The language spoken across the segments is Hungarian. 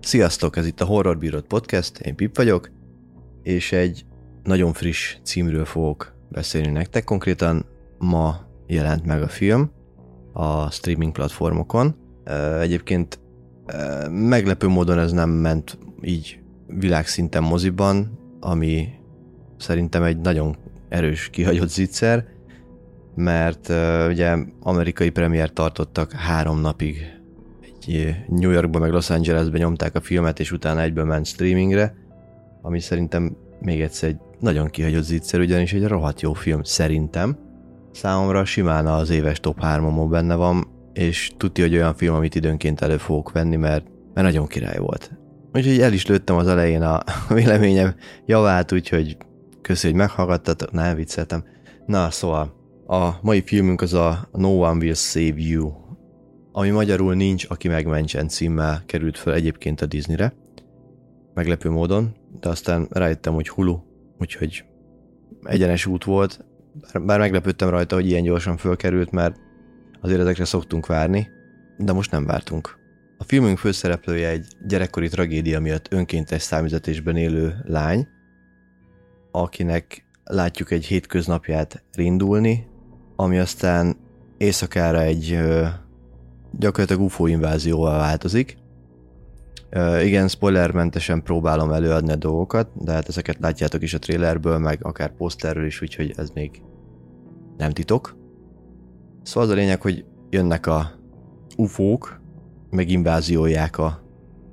Sziasztok, ez itt a Horror Bírod Podcast, én Pip vagyok, és egy nagyon friss címről fogok beszélni nektek. Konkrétan ma jelent meg a film a streaming platformokon. Egyébként meglepő módon ez nem ment így világszinten moziban, ami szerintem egy nagyon erős kihagyott zicser, mert ugye amerikai premier tartottak három napig egy New Yorkban meg Los Angelesben nyomták a filmet, és utána egyből ment streamingre, ami szerintem még egyszer egy nagyon kihagyott zicser, ugyanis egy rohadt jó film szerintem. Számomra simán az éves top 3 benne van, és tudja, hogy olyan film, amit időnként elő fogok venni, mert, mert nagyon király volt. Úgyhogy el is lőttem az elején a véleményem javát, úgyhogy köszi, hogy meghallgattatok, ne vicceltem. Na, szóval a mai filmünk az a No One Will Save You, ami magyarul nincs, aki megmentsen címmel került fel egyébként a Disneyre. Meglepő módon, de aztán rájöttem, hogy Hulu, úgyhogy egyenes út volt, bár meglepődtem rajta, hogy ilyen gyorsan fölkerült, mert azért ezekre szoktunk várni, de most nem vártunk. A filmünk főszereplője egy gyerekkori tragédia miatt önkéntes számüzetésben élő lány, akinek látjuk egy hétköznapját rindulni, ami aztán éjszakára egy gyakorlatilag UFO invázióval változik. Igen, spoilermentesen próbálom előadni a dolgokat, de hát ezeket látjátok is a trailerből, meg akár poszterről is, úgyhogy ez még nem titok. Szóval az a lényeg, hogy jönnek a UFO-k, meg invázióják a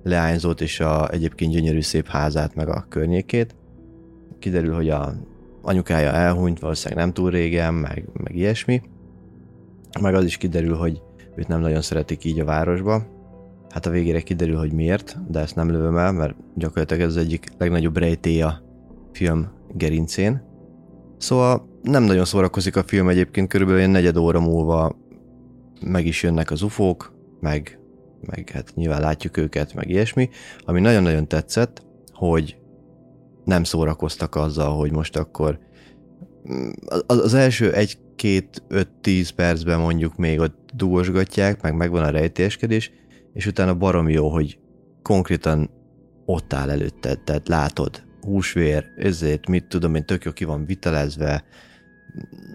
leányzót és a egyébként gyönyörű szép házát, meg a környékét. Kiderül, hogy a anyukája elhunyt, valószínűleg nem túl régen, meg, meg ilyesmi. Meg az is kiderül, hogy őt nem nagyon szeretik így a városba. Hát a végére kiderül, hogy miért, de ezt nem lövöm el, mert gyakorlatilag ez az egyik legnagyobb rejtély a film gerincén. Szóval nem nagyon szórakozik a film egyébként, körülbelül egy negyed óra múlva meg is jönnek az ufók, meg, meg hát nyilván látjuk őket, meg ilyesmi. Ami nagyon-nagyon tetszett, hogy nem szórakoztak azzal, hogy most akkor mm, az, első egy két, öt, tíz percben mondjuk még ott dugosgatják, meg megvan a rejtélyeskedés, és utána barom jó, hogy konkrétan ott áll előtted, tehát látod, húsvér, ezért, mit tudom én, tök jó ki van vitelezve,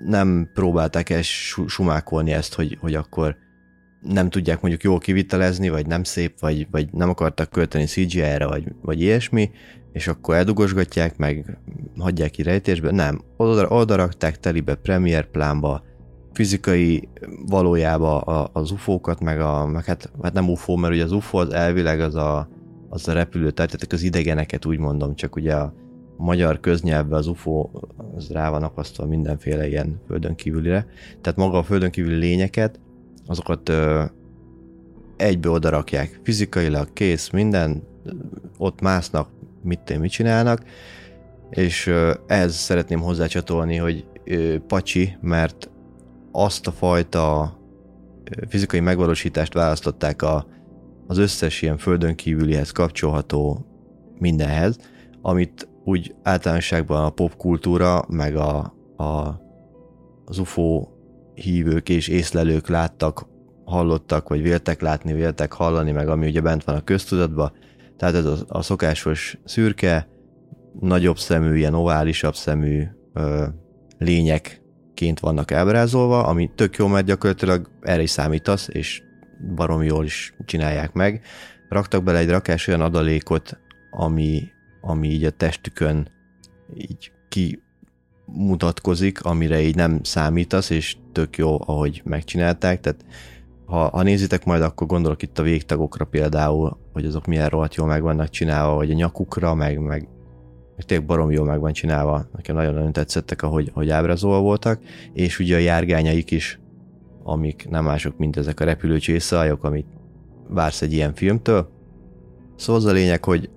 nem próbálták el sumákolni ezt, hogy, hogy akkor nem tudják mondjuk jól kivitelezni, vagy nem szép, vagy, vagy nem akartak költeni CGI-re, vagy, vagy ilyesmi, és akkor eldugosgatják, meg hagyják ki rejtésbe. Nem, oda, oda rakták telibe Premiere plánba, fizikai valójába az UFO-kat, meg, a, meg hát, hát nem UFO, mert ugye az UFO az elvileg az a, az a repülő, tehát az idegeneket úgy mondom, csak ugye a magyar köznyelvben az UFO az rá van akasztva mindenféle ilyen földön kívülire. Tehát maga a földön kívüli lényeket, azokat ö, egybe oda rakják. Fizikailag kész, minden, ott másznak, mit, mit csinálnak, és ehhez szeretném hozzácsatolni, hogy pacsi, mert azt a fajta fizikai megvalósítást választották a, az összes ilyen földön kívülihez kapcsolható mindenhez, amit úgy általánosságban a popkultúra, meg a, a, az UFO hívők és észlelők láttak, hallottak, vagy véltek látni, véltek hallani, meg ami ugye bent van a köztudatban, tehát ez a, a szokásos szürke, nagyobb szemű, ilyen oválisabb szemű ö, lényekként vannak ábrázolva, ami tök jó, mert gyakorlatilag erre is számítasz, és barom jól is csinálják meg. Raktak bele egy rakás olyan adalékot, ami, ami így a testükön így kimutatkozik, amire így nem számítasz, és tök jó, ahogy megcsinálták, tehát ha, ha nézitek majd, akkor gondolok itt a végtagokra például, hogy azok milyen rohadt jól meg vannak csinálva, vagy a nyakukra, meg, meg, meg tényleg barom jól meg van csinálva. Nekem nagyon-nagyon tetszettek, ahogy, ahogy ábrázolva voltak, és ugye a járgányaik is, amik nem mások, mint ezek a repülőcsészajok, amit vársz egy ilyen filmtől. Szóval az a lényeg, hogy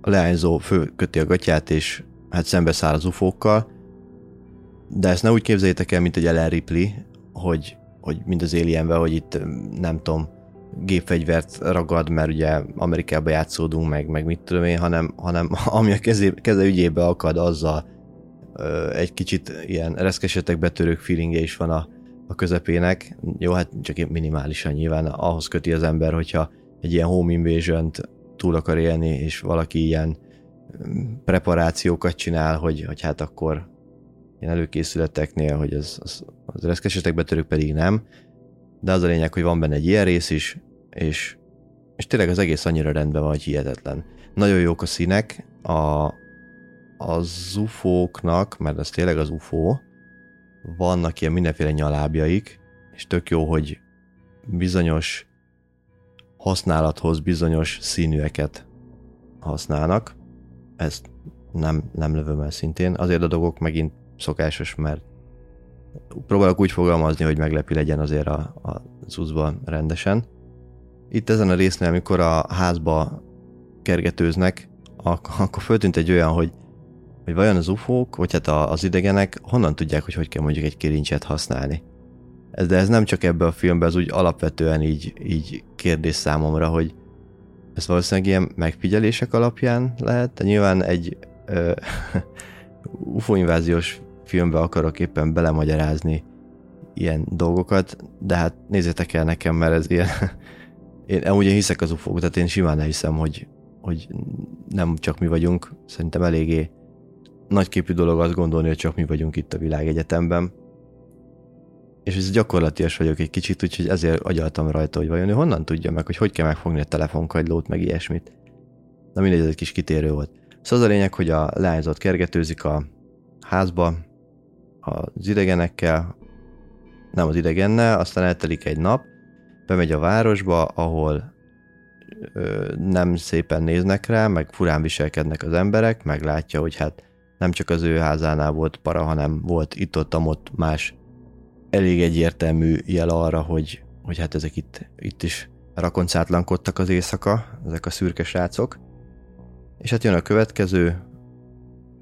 a leányzó fölköti a gatyát, és hát szembeszáll az ufókkal, de ezt ne úgy képzeljétek el, mint egy Ellen Ripley, hogy hogy mind az Alienben, hogy itt nem tudom, gépfegyvert ragad, mert ugye Amerikába játszódunk, meg, meg mit tudom én, hanem, hanem ami a kezé, keze ügyébe akad, azzal egy kicsit ilyen reszkesetek betörők feelingje is van a, a közepének. Jó, hát csak minimálisan nyilván ahhoz köti az ember, hogyha egy ilyen home invasion túl akar élni, és valaki ilyen preparációkat csinál, hogy, hogy hát akkor ilyen előkészületeknél, hogy az, az, az reszkesetek betörők pedig nem, de az a lényeg, hogy van benne egy ilyen rész is, és, és tényleg az egész annyira rendben van, hogy hihetetlen. Nagyon jók a színek, a, a ufóknak, mert ez tényleg az UFO, vannak ilyen mindenféle nyalábjaik, és tök jó, hogy bizonyos használathoz bizonyos színűeket használnak. Ezt nem, nem lövöm el szintén. Azért a dolgok megint szokásos, mert próbálok úgy fogalmazni, hogy meglepi legyen azért a, a zuszban rendesen. Itt ezen a résznél, amikor a házba kergetőznek, ak- akkor föltűnt egy olyan, hogy, hogy vajon az ufók, vagy hát az idegenek honnan tudják, hogy hogy kell mondjuk egy kirincset használni. De ez nem csak ebben a filmben, ez úgy alapvetően így, így kérdés számomra, hogy ez valószínűleg ilyen megfigyelések alapján lehet, de nyilván egy ö, UFO inváziós filmbe akarok éppen belemagyarázni ilyen dolgokat, de hát nézzétek el nekem, mert ez ilyen... Én amúgy én hiszek az ufo tehát én simán elhiszem, hogy, hogy nem csak mi vagyunk, szerintem eléggé nagyképű dolog azt gondolni, hogy csak mi vagyunk itt a világegyetemben. És ez gyakorlatias vagyok egy kicsit, úgyhogy ezért agyaltam rajta, hogy vajon ő honnan tudja meg, hogy hogy kell megfogni a telefonkagylót, meg ilyesmit. Na mindegy, ez egy kis kitérő volt. Szóval az a lényeg, hogy a leányzat kergetőzik a házba, az idegenekkel, nem az idegennel, aztán eltelik egy nap, bemegy a városba, ahol ö, nem szépen néznek rá, meg furán viselkednek az emberek, meglátja, hogy hát nem csak az ő házánál volt para, hanem volt itt-ott, ott más elég egyértelmű jel arra, hogy, hogy hát ezek itt, itt is rakoncátlankodtak az éjszaka, ezek a szürke srácok. És hát jön a következő,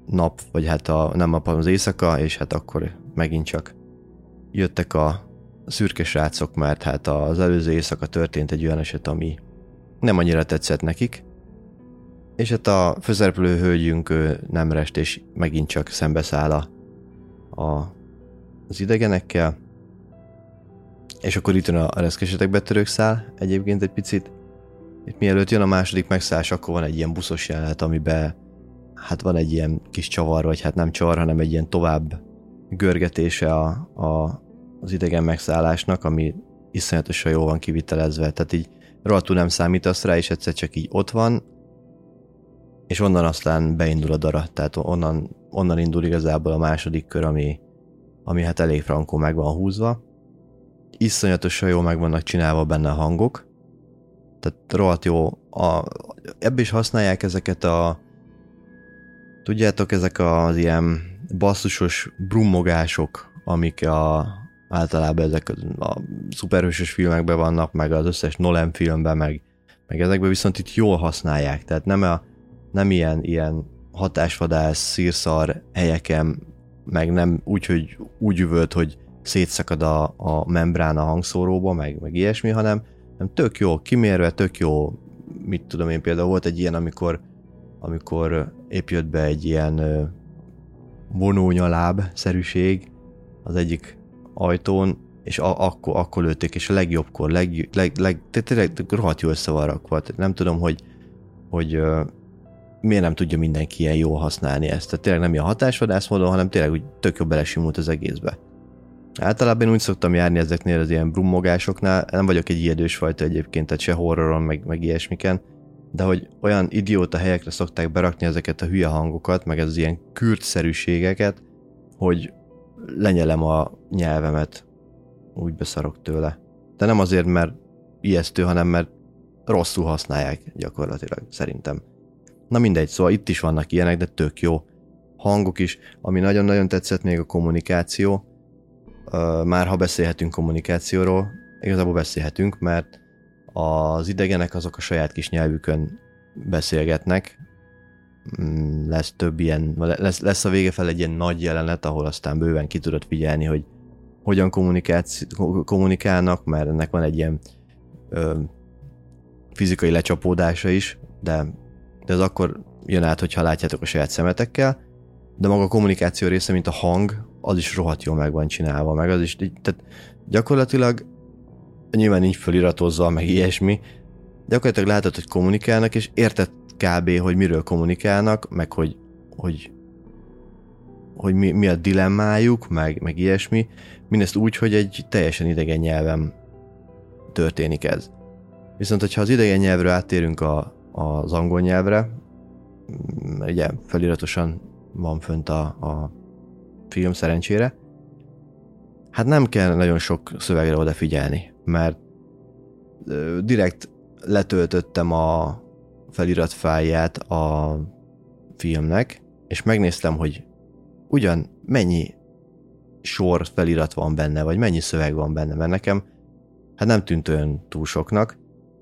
nap, vagy hát a, nem nap, az éjszaka, és hát akkor megint csak jöttek a szürke srácok, mert hát az előző éjszaka történt egy olyan eset, ami nem annyira tetszett nekik, és hát a főszereplő hölgyünk nem rest, és megint csak szembeszáll a, a, az idegenekkel, és akkor itt jön a reszkesetek betörők szál egyébként egy picit. Itt mielőtt jön a második megszállás, akkor van egy ilyen buszos jelenet, amiben hát van egy ilyen kis csavar, vagy hát nem csavar, hanem egy ilyen tovább görgetése a, a, az idegen megszállásnak, ami iszonyatosan jól van kivitelezve, tehát így rohadtul nem számítasz rá, és egyszer csak így ott van, és onnan aztán beindul a dara, tehát onnan, onnan indul igazából a második kör, ami, ami hát elég frankó meg van húzva. Iszonyatosan jól meg vannak csinálva benne a hangok, tehát rohadt jó. A, ebbe is használják ezeket a Tudjátok, ezek az ilyen basszusos brummogások, amik a, általában ezek a szuperhősös filmekben vannak, meg az összes Nolan filmben, meg, meg ezekben viszont itt jól használják. Tehát nem, a, nem ilyen, ilyen hatásvadász, szírszar helyeken, meg nem úgy, hogy úgy üvölt, hogy szétszakad a, a membrán a hangszóróba, meg, meg ilyesmi, hanem nem tök jó kimérve, tök jó, mit tudom én, például volt egy ilyen, amikor amikor épp jött be egy ilyen vonónyaláb-szerűség az egyik ajtón, és a, akkor, akkor lőtték, és a legjobbkor, leg, leg, leg, tényleg rohadt jó össze van rakva. Nem tudom, hogy, hogy miért nem tudja mindenki ilyen jól használni ezt. Tehát tényleg nem ilyen hatásvadász módon, hanem tényleg úgy tök jó belesimult az egészbe. Általában én úgy szoktam járni ezeknél az ilyen brummogásoknál, nem vagyok egy ijedős fajta egyébként, tehát se horroron, meg, meg ilyesmiken, de hogy olyan idióta helyekre szokták berakni ezeket a hülye hangokat, meg az ilyen kürtszerűségeket, hogy lenyelem a nyelvemet, úgy beszarok tőle. De nem azért, mert ijesztő, hanem mert rosszul használják gyakorlatilag, szerintem. Na mindegy, szóval itt is vannak ilyenek, de tök jó. Hangok is, ami nagyon-nagyon tetszett még a kommunikáció. Már ha beszélhetünk kommunikációról, igazából beszélhetünk, mert az idegenek azok a saját kis nyelvükön beszélgetnek. Mm, lesz több ilyen, lesz, lesz a vége fel egy ilyen nagy jelenet, ahol aztán bőven ki tudod figyelni, hogy hogyan kommunikálnak, mert ennek van egy ilyen ö, fizikai lecsapódása is, de, de ez akkor jön át, hogyha látjátok a saját szemetekkel, de maga a kommunikáció része, mint a hang, az is rohadt jól meg van csinálva, meg az is, tehát gyakorlatilag nyilván nincs föliratozva, meg ilyesmi, gyakorlatilag látod, hogy kommunikálnak, és érted kb. hogy miről kommunikálnak, meg hogy, hogy, hogy mi, mi a dilemmájuk, meg, meg ilyesmi, mindezt úgy, hogy egy teljesen idegen nyelven történik ez. Viszont, hogyha az idegen nyelvről áttérünk a, az angol nyelvre, ugye feliratosan van fönt a, a film szerencsére, hát nem kell nagyon sok szövegre odafigyelni, mert direkt letöltöttem a felirat fájját a filmnek, és megnéztem, hogy ugyan mennyi sor felirat van benne, vagy mennyi szöveg van benne, mert nekem hát nem tűnt olyan túl soknak,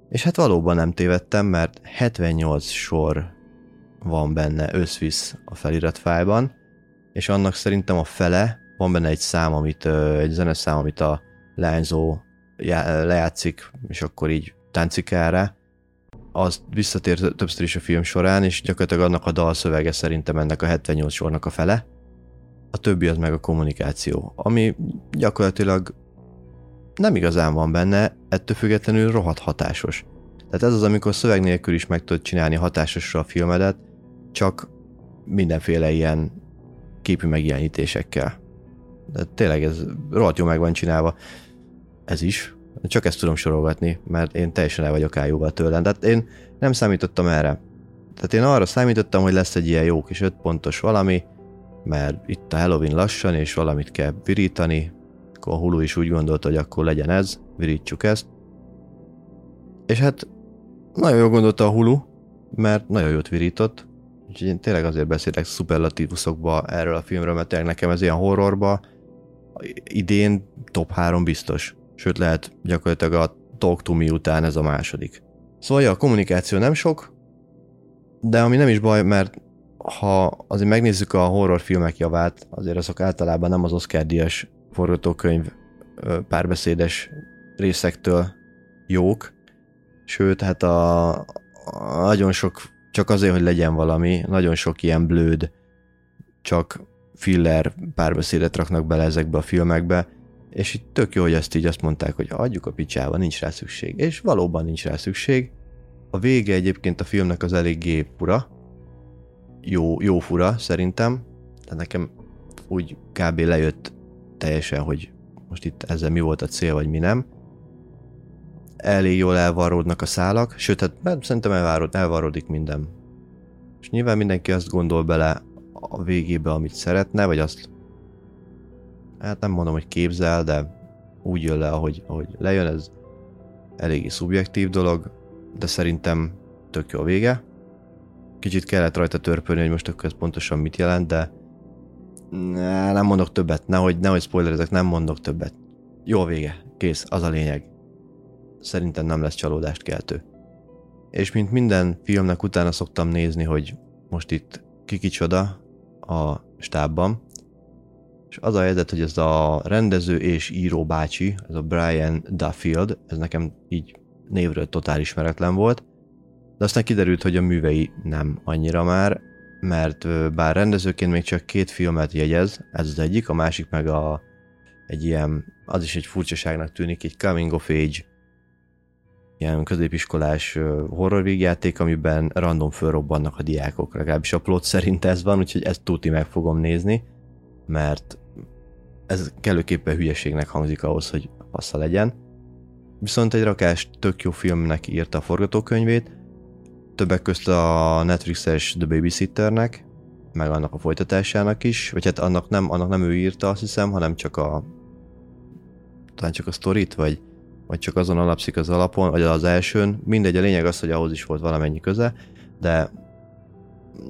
és hát valóban nem tévedtem, mert 78 sor van benne összvisz a feliratfájban, és annak szerintem a fele, van benne egy szám, amit, egy zeneszám, amit a lányzó lejátszik, és akkor így táncikára, az visszatér többször is a film során, és gyakorlatilag annak a dalszövege szerintem ennek a 78 sornak a fele. A többi az meg a kommunikáció, ami gyakorlatilag nem igazán van benne, ettől függetlenül rohadt hatásos. Tehát ez az, amikor szöveg nélkül is meg tudod csinálni hatásosra a filmedet, csak mindenféle ilyen képű megjelenítésekkel. De tényleg ez rohadt jó meg van csinálva. Ez is. Csak ezt tudom sorolgatni, mert én teljesen el vagyok ájúval tőlem. Tehát én nem számítottam erre. Tehát én arra számítottam, hogy lesz egy ilyen jó kis öt pontos valami, mert itt a Halloween lassan, és valamit kell virítani, akkor a Hulu is úgy gondolta, hogy akkor legyen ez, virítsuk ezt. És hát nagyon jól gondolta a Hulu, mert nagyon jót virított, úgyhogy én tényleg azért beszélek szuperlatívuszokba erről a filmről, mert tényleg nekem ez ilyen horrorba idén top 3 biztos. Sőt lehet gyakorlatilag a Talk to Me után ez a második. Szóval ja, a kommunikáció nem sok, de ami nem is baj, mert ha azért megnézzük a horrorfilmek javát, azért azok általában nem az Oscar díjas forgatókönyv párbeszédes részektől jók, sőt, hát a, a nagyon sok, csak azért, hogy legyen valami, nagyon sok ilyen blőd, csak filler párbeszédet raknak bele ezekbe a filmekbe, és itt tök jó, hogy ezt így azt mondták, hogy adjuk a picsába, nincs rá szükség. És valóban nincs rá szükség. A vége egyébként a filmnek az eléggé fura. Jó, jó fura, szerintem. De nekem úgy kb. lejött teljesen, hogy most itt ezzel mi volt a cél, vagy mi nem. Elég jól elvarródnak a szálak, sőt, hát szerintem elvárod, elvarródik minden. És nyilván mindenki azt gondol bele a végébe, amit szeretne, vagy azt hát nem mondom, hogy képzel, de úgy jön le, ahogy, ahogy lejön, ez eléggé szubjektív dolog, de szerintem tök jó a vége. Kicsit kellett rajta törpölni, hogy most akkor ez pontosan mit jelent, de nem mondok többet, nehogy, nehogy spoilerezek, nem mondok többet. Jó a vége, kész, az a lényeg. Szerintem nem lesz csalódást keltő. És mint minden filmnek utána szoktam nézni, hogy most itt kikicsoda a stábban, és az a helyzet, hogy ez a rendező és író bácsi, ez a Brian Duffield, ez nekem így névről totál ismeretlen volt, de aztán kiderült, hogy a művei nem annyira már, mert bár rendezőként még csak két filmet jegyez, ez az egyik, a másik meg a, egy ilyen, az is egy furcsaságnak tűnik, egy coming of age ilyen középiskolás horror végjáték, amiben random fölrobbannak a diákok, legalábbis a plot szerint ez van, úgyhogy ezt tuti meg fogom nézni, mert ez kellőképpen hülyeségnek hangzik ahhoz, hogy passza legyen. Viszont egy rakás tök jó filmnek írta a forgatókönyvét, többek közt a Netflixes The Babysitternek, meg annak a folytatásának is, vagy hát annak nem, annak nem ő írta, azt hiszem, hanem csak a talán csak a sztorit, vagy, vagy csak azon alapszik az alapon, vagy az elsőn. Mindegy, a lényeg az, hogy ahhoz is volt valamennyi köze, de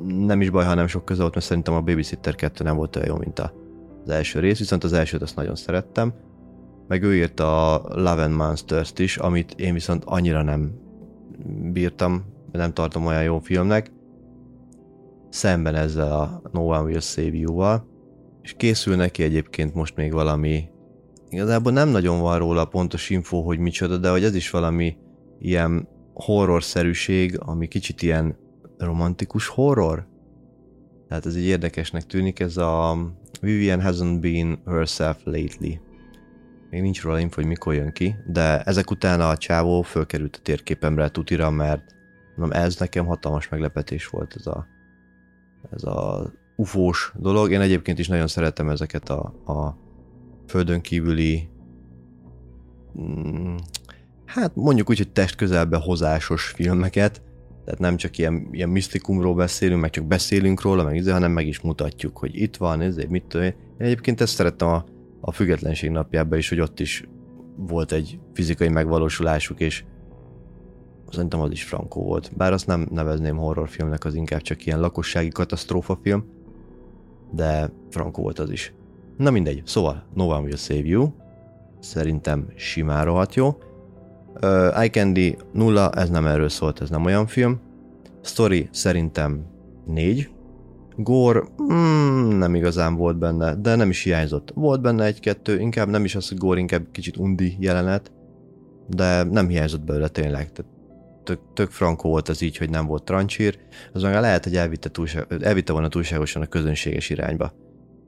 nem is baj, ha nem sok köze volt, mert szerintem a Babysitter 2 nem volt olyan jó, mint az első rész, viszont az elsőt azt nagyon szerettem. Meg ő írta a Love and Monsters-t is, amit én viszont annyira nem bírtam, nem tartom olyan jó filmnek. Szemben ezzel a No One Will Save You-val. És készül neki egyébként most még valami igazából nem nagyon van róla pontos info, hogy micsoda, de hogy ez is valami ilyen horror-szerűség, ami kicsit ilyen romantikus horror, Tehát ez így érdekesnek tűnik, ez a Vivian hasn't been herself lately. Még nincs róla info, hogy mikor jön ki, de ezek után a csávó fölkerült a térképemre tutira, mert mondom, ez nekem hatalmas meglepetés volt ez a, ez a ufós dolog. Én egyébként is nagyon szeretem ezeket a, a földön kívüli mm, hát mondjuk úgy, hogy test közelbe hozásos filmeket, tehát nem csak ilyen, ilyen misztikumról beszélünk, meg csak beszélünk róla, meg izé, hanem meg is mutatjuk, hogy itt van, ez mit tudom. Én egyébként ezt szerettem a, a függetlenség napjában is, hogy ott is volt egy fizikai megvalósulásuk, és szerintem az is frankó volt. Bár azt nem nevezném horrorfilmnek, az inkább csak ilyen lakossági katasztrófa film, de frankó volt az is. Na mindegy, szóval No One Will Save You, szerintem simán rohadt jó. Uh, Eye Candy nulla, ez nem erről szólt, ez nem olyan film. Story szerintem négy. Gore mm, nem igazán volt benne, de nem is hiányzott. Volt benne egy-kettő, inkább nem is az, hogy Gore, inkább kicsit undi jelenet, de nem hiányzott belőle tényleg. Tehát tök, tök frankó volt az így, hogy nem volt trancsír, az meg lehet, hogy elvitte, túlság, elvitte volna túlságosan a közönséges irányba.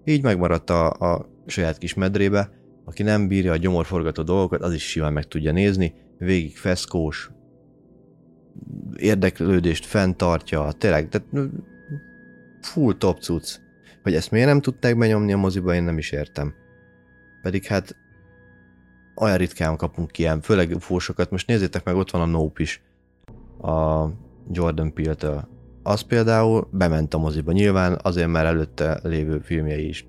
Így megmaradt a, a saját kis medrébe, aki nem bírja a gyomorforgató dolgokat, az is simán meg tudja nézni, végig feszkós, érdeklődést fenntartja, tényleg, tehát full top cucc. Hogy ezt miért nem tudták benyomni a moziba, én nem is értem. Pedig hát olyan ritkán kapunk ilyen, főleg ufósokat. Most nézzétek meg, ott van a Nope is, a Jordan Peele-től. Az például bement a moziba. Nyilván azért már előtte lévő filmjei is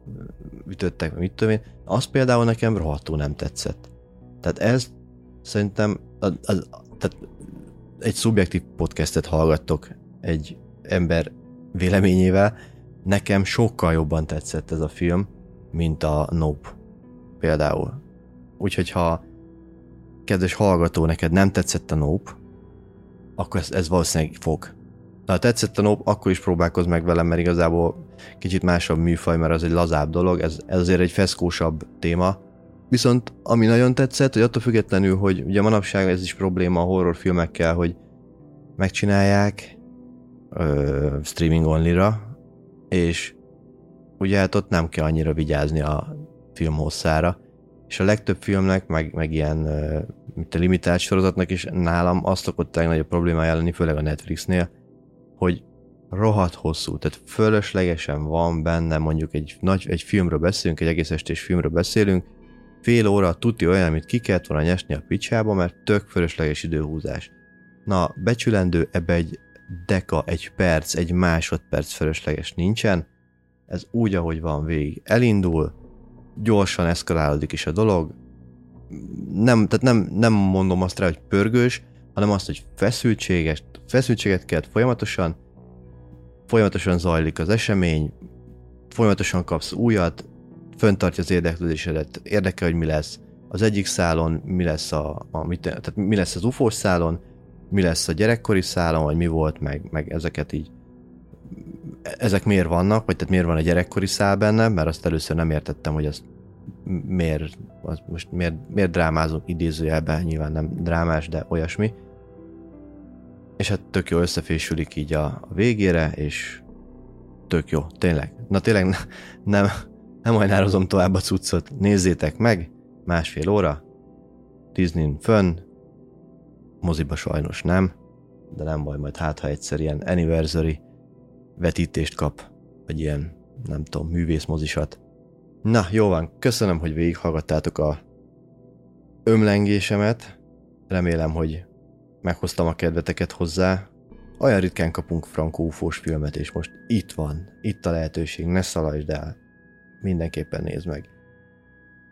ütöttek, mit tudom én. Az például nekem rohadtul nem tetszett. Tehát ez szerintem az, az, tehát egy szubjektív podcastet hallgattok egy ember véleményével. Nekem sokkal jobban tetszett ez a film, mint a Nope például. Úgyhogy ha kedves hallgató, neked nem tetszett a Nope, akkor ez, ez valószínűleg fog. Ha tetszett a Nope, akkor is próbálkozz meg velem, mert igazából kicsit másabb műfaj, mert az egy lazább dolog, ez, ez azért egy feszkósabb téma, Viszont ami nagyon tetszett, hogy attól függetlenül, hogy ugye manapság ez is probléma a horrorfilmekkel, hogy megcsinálják ö, streaming onlyra, és ugye hát ott nem kell annyira vigyázni a film hosszára, és a legtöbb filmnek, meg, meg ilyen mint a limitált sorozatnak is nálam azt szokott legnagyobb problémája lenni, főleg a Netflixnél, hogy rohadt hosszú, tehát fölöslegesen van benne mondjuk egy, nagy, egy filmről beszélünk, egy egész estés filmről beszélünk, Fél óra tuti olyan, amit ki kellett volna nyesni a picsába, mert tök fölösleges időhúzás. Na, becsülendő ebbe egy deka, egy perc, egy másodperc fölösleges nincsen. Ez úgy, ahogy van végig. Elindul, gyorsan eszkalálódik is a dolog. Nem, tehát nem, nem mondom azt rá, hogy pörgős, hanem azt, hogy feszültséges, feszültséget kelt folyamatosan, folyamatosan zajlik az esemény, folyamatosan kapsz újat, föntartja az érdeklődésedet, érdekel, hogy mi lesz az egyik szálon, mi lesz, a, a mit, tehát mi lesz az ufós szálon, mi lesz a gyerekkori szálon, vagy mi volt, meg, meg ezeket így ezek miért vannak, vagy tehát miért van a gyerekkori szál benne, mert azt először nem értettem, hogy az miért, az most miért, miért drámázunk idézőjelben, nyilván nem drámás, de olyasmi. És hát tök jó összefésülik így a, a végére, és tök jó, tényleg. Na tényleg nem, nem hajnározom tovább a cuccot. Nézzétek meg, másfél óra, Disney fönn, moziba sajnos nem, de nem baj, majd hát, ha egyszer ilyen anniversary vetítést kap, vagy ilyen, nem tudom, művészmozisat. Na, jó van, köszönöm, hogy végighallgattátok a ömlengésemet. Remélem, hogy meghoztam a kedveteket hozzá. Olyan ritkán kapunk frankó filmet, és most itt van, itt a lehetőség, ne szaladj el mindenképpen nézd meg.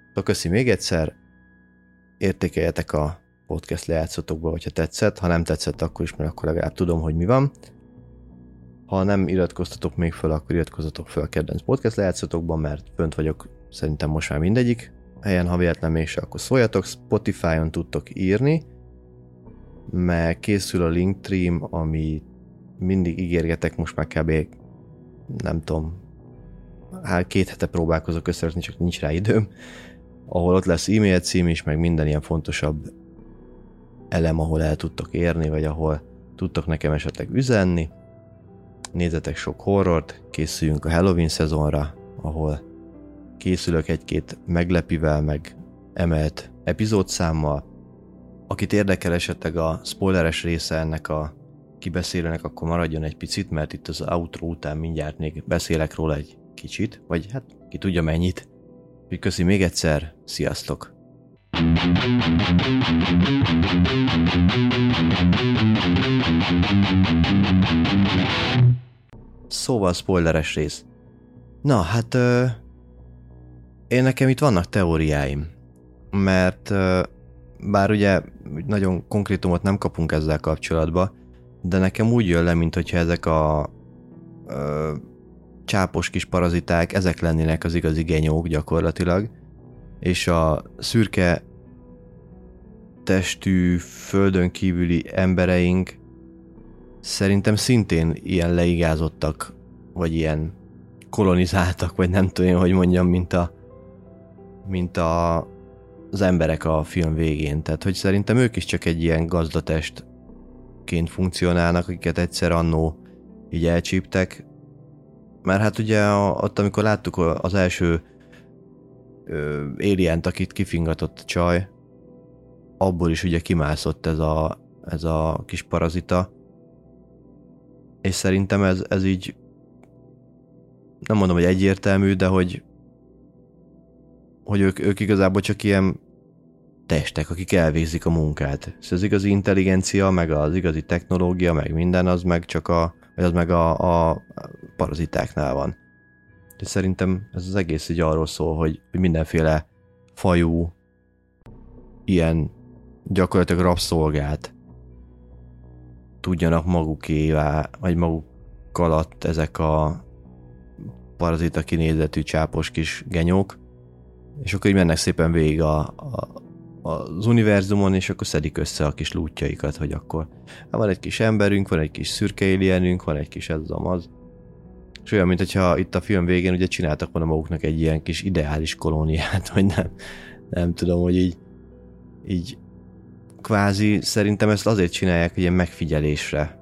Szóval köszi még egyszer, értékeljetek a podcast lejátszatokba, hogyha tetszett, ha nem tetszett, akkor is, mert akkor legalább tudom, hogy mi van. Ha nem iratkoztatok még föl, akkor iratkozzatok föl a kedvenc podcast lejátszatokban, mert fönt vagyok szerintem most már mindegyik helyen, ha véletlen mégse, akkor szóljatok, Spotify-on tudtok írni, mert készül a Linktree, ami mindig ígérgetek, most már kb. nem tudom, hát két hete próbálkozok összerakni, csak nincs rá időm, ahol ott lesz e-mail cím is, meg minden ilyen fontosabb elem, ahol el tudtok érni, vagy ahol tudtok nekem esetleg üzenni. Nézzetek sok horrort, készüljünk a Halloween szezonra, ahol készülök egy-két meglepivel, meg emelt epizódszámmal. Akit érdekel esetleg a spoileres része ennek a kibeszélőnek, akkor maradjon egy picit, mert itt az outro után mindjárt még beszélek róla egy kicsit, vagy hát ki tudja mennyit. Úgyhogy köszi még egyszer, sziasztok! Szóval spoileres rész. Na, hát ö, én nekem itt vannak teóriáim, mert ö, bár ugye nagyon konkrétumot nem kapunk ezzel kapcsolatban, de nekem úgy jön le, mint ezek a ö, csápos kis paraziták, ezek lennének az igazi genyók gyakorlatilag, és a szürke testű, földön kívüli embereink szerintem szintén ilyen leigázottak, vagy ilyen kolonizáltak, vagy nem tudom, hogy mondjam, mint a mint a, az emberek a film végén. Tehát, hogy szerintem ők is csak egy ilyen gazdatestként funkcionálnak, akiket egyszer annó így elcsíptek. Mert hát ugye ott, amikor láttuk az első alien akit kifingatott a csaj, abból is ugye kimászott ez a, ez a kis parazita, és szerintem ez, ez így nem mondom, hogy egyértelmű, de hogy hogy ők, ők igazából csak ilyen testek, akik elvégzik a munkát. Szóval az igazi intelligencia, meg az igazi technológia, meg minden, az meg csak a, vagy az meg a, a parazitáknál van. De szerintem ez az egész így arról szól, hogy, mindenféle fajú, ilyen gyakorlatilag rabszolgát tudjanak magukévá, vagy maguk alatt ezek a parazita kinézetű csápos kis genyók, és akkor így mennek szépen végig a, a, az univerzumon, és akkor szedik össze a kis lútjaikat, hogy akkor hát van egy kis emberünk, van egy kis szürke alienünk, van egy kis ez az. És olyan, mint hogyha itt a film végén ugye csináltak volna maguknak egy ilyen kis ideális kolóniát, vagy nem, nem tudom, hogy így, így kvázi szerintem ezt azért csinálják, hogy ilyen megfigyelésre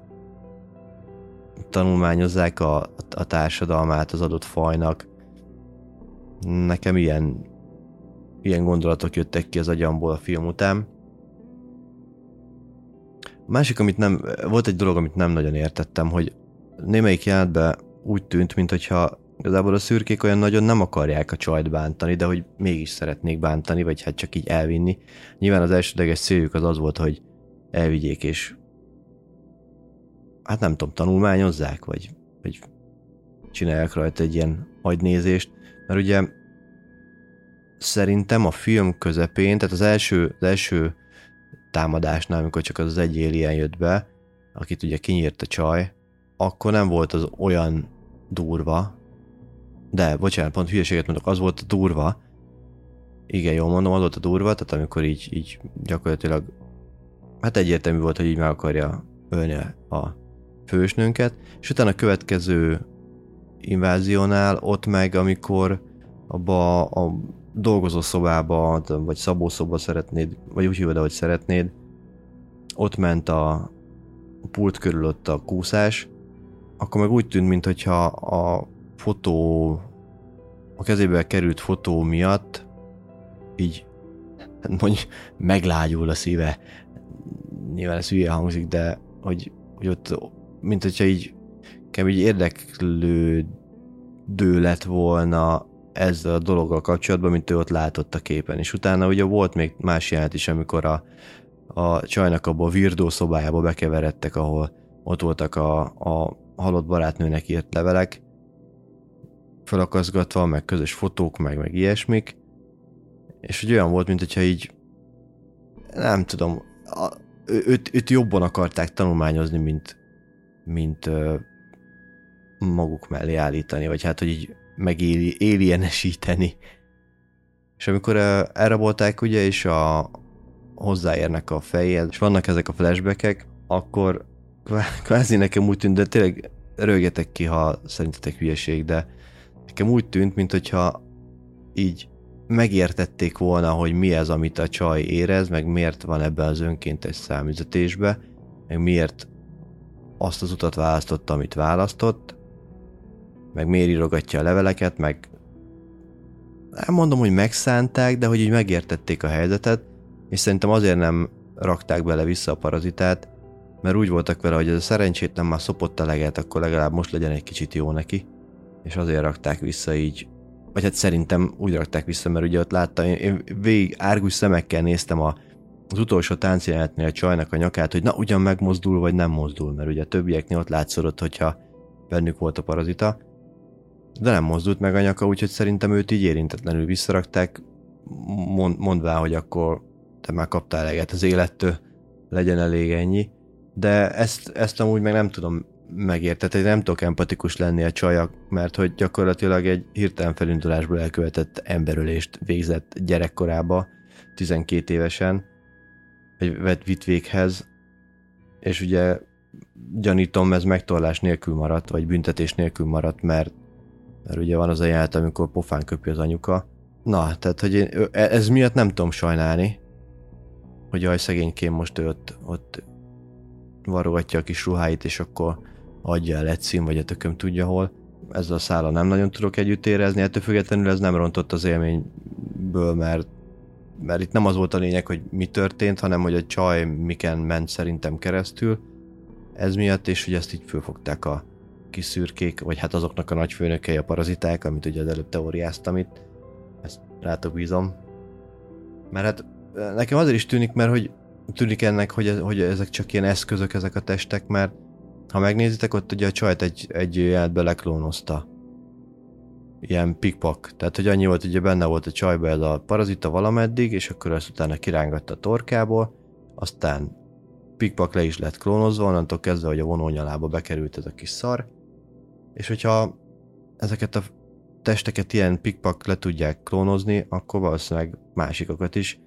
tanulmányozzák a, a társadalmát az adott fajnak. Nekem ilyen, ilyen gondolatok jöttek ki az agyamból a film után. A másik, amit nem, volt egy dolog, amit nem nagyon értettem, hogy némelyik jelentben úgy tűnt, mintha igazából a szürkék olyan nagyon nem akarják a csajt bántani, de hogy mégis szeretnék bántani, vagy hát csak így elvinni. Nyilván az elsődleges céljuk az az volt, hogy elvigyék, és hát nem tudom, tanulmányozzák, vagy, vagy csinálják rajta egy ilyen agynézést, mert ugye szerintem a film közepén, tehát az első, az első támadásnál, amikor csak az, az egy alien jött be, akit ugye kinyírt a csaj, akkor nem volt az olyan durva, de, bocsánat, pont hülyeséget mondok, az volt a durva, igen, jól mondom, az volt a durva, tehát amikor így, így gyakorlatilag, hát egyértelmű volt, hogy így meg akarja ölni a fősnőnket, és utána a következő inváziónál ott meg, amikor abba a dolgozó szobába, vagy szabószoba szeretnéd, vagy úgy hívod, hogy szeretnéd, ott ment a pult körül ott a kúszás, akkor meg úgy tűnt, mintha a fotó, a kezébe került fotó miatt így mondjuk meglágyul a szíve. Nyilván ez hülye hangzik, de hogy, hogy ott, mint hogyha így így érdeklődő lett volna ezzel a dologgal kapcsolatban, mint ő ott látott a képen. És utána ugye volt még más jelent is, amikor a, a csajnak abba a virdó szobájába bekeveredtek, ahol ott voltak a, a halott barátnőnek írt levelek, felakaszgatva, meg közös fotók, meg, meg ilyesmik, és hogy olyan volt, mint hogyha így nem tudom, a, őt, őt jobban akarták tanulmányozni, mint, mint ö, maguk mellé állítani, vagy hát, hogy így megélienesíteni. És amikor elrabolták ugye, és a, hozzáérnek a fejéhez, és vannak ezek a flashbackek, akkor kvázi nekem úgy tűnt, de tényleg rögjetek ki, ha szerintetek hülyeség, de nekem úgy tűnt, mint hogyha így megértették volna, hogy mi ez, amit a csaj érez, meg miért van ebben az önkéntes számüzetésbe, meg miért azt az utat választotta, amit választott, meg miért írogatja a leveleket, meg nem mondom, hogy megszánták, de hogy így megértették a helyzetet, és szerintem azért nem rakták bele vissza a parazitát, mert úgy voltak vele, hogy ez a szerencsétlen már szopott a leget, akkor legalább most legyen egy kicsit jó neki, és azért rakták vissza így, vagy hát szerintem úgy rakták vissza, mert ugye ott láttam, én, én végig árgus szemekkel néztem a, az utolsó táncjelenetnél a csajnak a nyakát, hogy na ugyan megmozdul, vagy nem mozdul, mert ugye a többieknél ott látszódott, hogyha bennük volt a parazita, de nem mozdult meg a nyaka, úgyhogy szerintem őt így érintetlenül visszarakták, mond, mondvá, hogy akkor te már kaptál eleget az élettől, legyen elég ennyi. De ezt, ezt amúgy meg nem tudom megérteni, nem tudok empatikus lenni a csajak, mert hogy gyakorlatilag egy hirtelen felindulásból elkövetett emberölést végzett gyerekkorába, 12 évesen, egy vett vitt véghez, és ugye gyanítom, ez megtorlás nélkül maradt, vagy büntetés nélkül maradt, mert, mert ugye van az a jelent, amikor pofán köpi az anyuka. Na, tehát, hogy én, e, ez miatt nem tudom sajnálni, hogy jaj, szegénykém most ő ott, ott varogatja a kis ruháit, és akkor adja el egy szín, vagy a tököm tudja hol. Ezzel a szállal nem nagyon tudok együtt érezni, ettől függetlenül ez nem rontott az élményből, mert, mert itt nem az volt a lényeg, hogy mi történt, hanem hogy a csaj miken ment szerintem keresztül. Ez miatt, és hogy ezt így fölfogták a kis szürkék, vagy hát azoknak a nagyfőnökei, a paraziták, amit ugye az előbb teóriáztam itt. Ezt rátok bízom. Mert hát nekem azért is tűnik, mert hogy tűnik ennek, hogy, hogy ezek csak ilyen eszközök, ezek a testek, mert ha megnézitek, ott ugye a csajt egy, egy jelentbe leklónozta. Ilyen pikpak. Tehát, hogy annyi volt, ugye benne volt a csajba ez a parazita valameddig, és akkor ezt utána kirángatta a torkából, aztán pikpak le is lett klónozva, onnantól kezdve, hogy a vonónyalába bekerült ez a kis szar. És hogyha ezeket a testeket ilyen pikpak le tudják klónozni, akkor valószínűleg másikokat is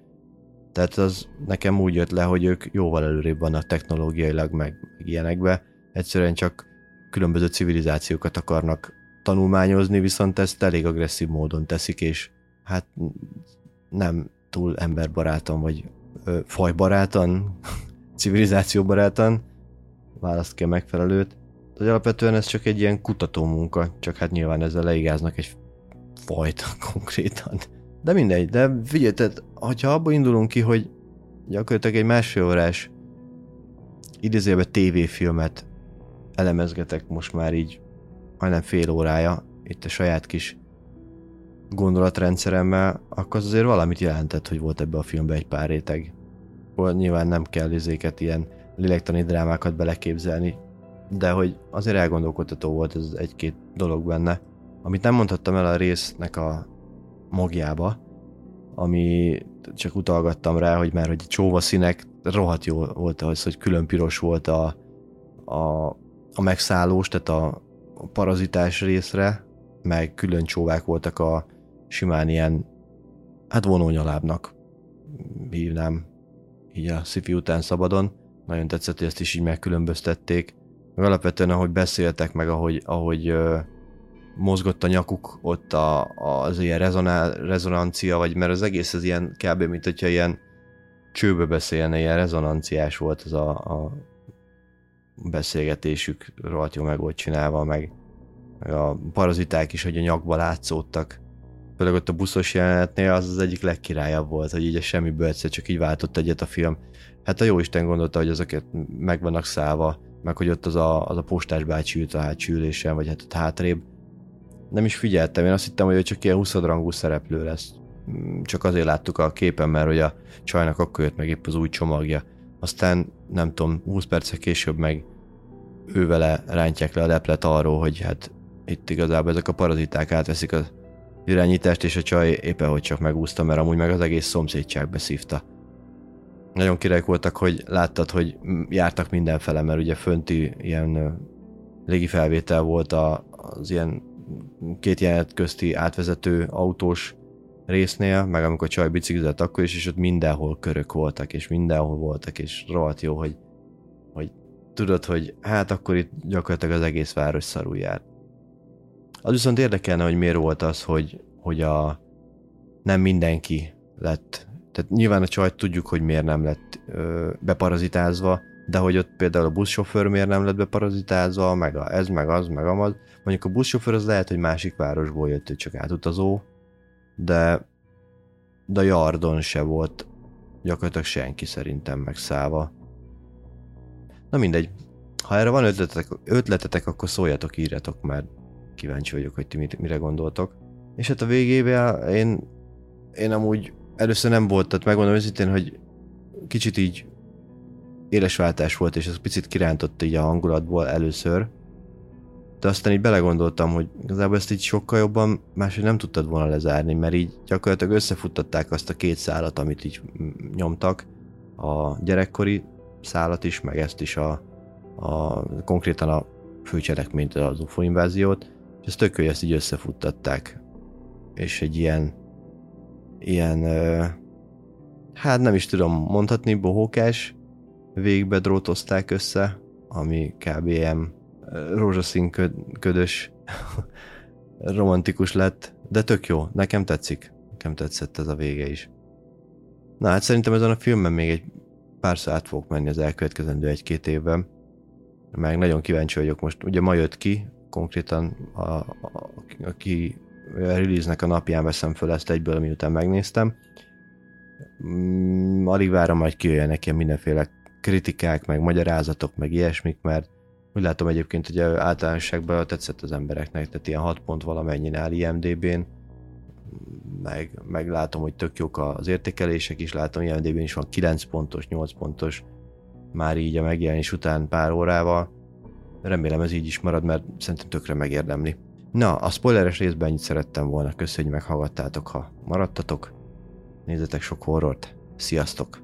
tehát az nekem úgy jött le, hogy ők jóval előrébb vannak technológiailag, meg, meg ilyenekbe. Egyszerűen csak különböző civilizációkat akarnak tanulmányozni, viszont ezt elég agresszív módon teszik, és hát nem túl emberbarátan, vagy ö, fajbarátan, civilizációbarátan, választ ki a megfelelőt. De alapvetően ez csak egy ilyen kutató munka, csak hát nyilván ezzel leigáznak egy fajt konkrétan. De mindegy, de figyelj, tehát, hogyha abból indulunk ki, hogy gyakorlatilag egy másfél órás idézőjelben tévéfilmet elemezgetek most már így majdnem fél órája, itt a saját kis gondolatrendszeremmel, akkor az azért valamit jelentett, hogy volt ebbe a filmbe egy pár réteg. Nyilván nem kell izéket, ilyen lélektani drámákat beleképzelni, de hogy azért elgondolkodtató volt ez egy-két dolog benne. Amit nem mondhattam el a résznek a magjába, ami csak utalgattam rá, hogy már hogy csóva színek rohadt jó volt az, hogy külön piros volt a, a, a megszállós, tehát a, a parazitás részre, meg külön csóvák voltak a simán ilyen, hát vonónyalábnak hívnám így a szifi után szabadon. Nagyon tetszett, hogy ezt is így megkülönböztették. Meg alapvetően, ahogy beszéltek, meg ahogy, ahogy mozgott a nyakuk ott a, az ilyen rezonál, rezonancia, vagy mert az egész az ilyen kb. mint hogyha ilyen csőbe beszélne, ilyen rezonanciás volt az a, a beszélgetésük, rohadt jó meg volt csinálva, meg, meg a paraziták is, hogy a nyakba látszódtak. Főleg ott a buszos jelenetnél az az egyik legkirályabb volt, hogy így a semmiből egyszer csak így váltott egyet a film. Hát a jó Isten gondolta, hogy azokat meg vannak szállva, meg hogy ott az a, az a postás bácsi ült a hátsó ülésen, vagy hát ott hátrébb nem is figyeltem, én azt hittem, hogy csak ilyen 20 rangú szereplő lesz. Mm, csak azért láttuk a képen, mert hogy a csajnak akkor jött meg épp az új csomagja. Aztán nem tudom, 20 percek később meg ő vele rántják le a leplet arról, hogy hát itt igazából ezek a paraziták átveszik az irányítást, és a csaj éppen hogy csak megúszta, mert amúgy meg az egész szomszédság beszívta. Nagyon királyok voltak, hogy láttad, hogy jártak mindenfele, mert ugye fönti ilyen légifelvétel volt a, az ilyen két jelenet közti átvezető autós résznél, meg amikor csaj biciklizett akkor is, és ott mindenhol körök voltak, és mindenhol voltak, és rohadt jó, hogy, hogy tudod, hogy hát akkor itt gyakorlatilag az egész város szarul járt. Az viszont érdekelne, hogy miért volt az, hogy, hogy a nem mindenki lett, tehát nyilván a csajt tudjuk, hogy miért nem lett ö, beparazitázva, de hogy ott például a buszsofőr miért nem lett beparazitázva, meg a, ez, meg az, meg amaz. Mondjuk a buszsofőr az lehet, hogy másik városból jött, hogy csak átutazó, de, de a Jardon se volt gyakorlatilag senki szerintem megszállva. Na mindegy, ha erre van ötletetek, ötletetek akkor szóljatok, írjatok, mert kíváncsi vagyok, hogy ti mit, mire gondoltok. És hát a végében én, én amúgy először nem volt, tehát megmondom őszintén, hogy kicsit így éles váltás volt, és ez picit kirántott így a hangulatból először, de aztán így belegondoltam, hogy igazából ezt így sokkal jobban máshogy nem tudtad volna lezárni, mert így gyakorlatilag összefuttatták azt a két szálat, amit így nyomtak, a gyerekkori szálat is, meg ezt is a, a konkrétan a főcselekményt, az UFO inváziót, és ezt tök, hogy ezt így összefuttatták. És egy ilyen, ilyen, hát nem is tudom mondhatni, bohókás végbe drótozták össze, ami kb. ilyen rózsaszín ködös romantikus lett, de tök jó, nekem tetszik. Nekem tetszett ez a vége is. Na hát szerintem ezen a filmben még egy párszor át fogok menni az elkövetkezendő egy-két évben. Meg nagyon kíváncsi vagyok most. Ugye ma jött ki, konkrétan a, a, aki a release-nek a napján veszem föl ezt egyből, miután megnéztem. Mm, alig várom, hogy kijöjjön nekem mindenféle kritikák, meg magyarázatok, meg ilyesmik, mert úgy látom egyébként, hogy általánosságban tetszett az embereknek, tehát ilyen 6 pont valamennyin áll IMDB-n, meg, meg látom, hogy tök jók az értékelések is, látom IMDB-n is van 9 pontos, 8 pontos, már így a megjelenés után pár órával. Remélem ez így is marad, mert szerintem tökre megérdemli. Na, a spoileres részben ennyit szerettem volna. Köszönjük, hogy meghallgattátok, ha maradtatok. Nézzetek sok horrort. Sziasztok!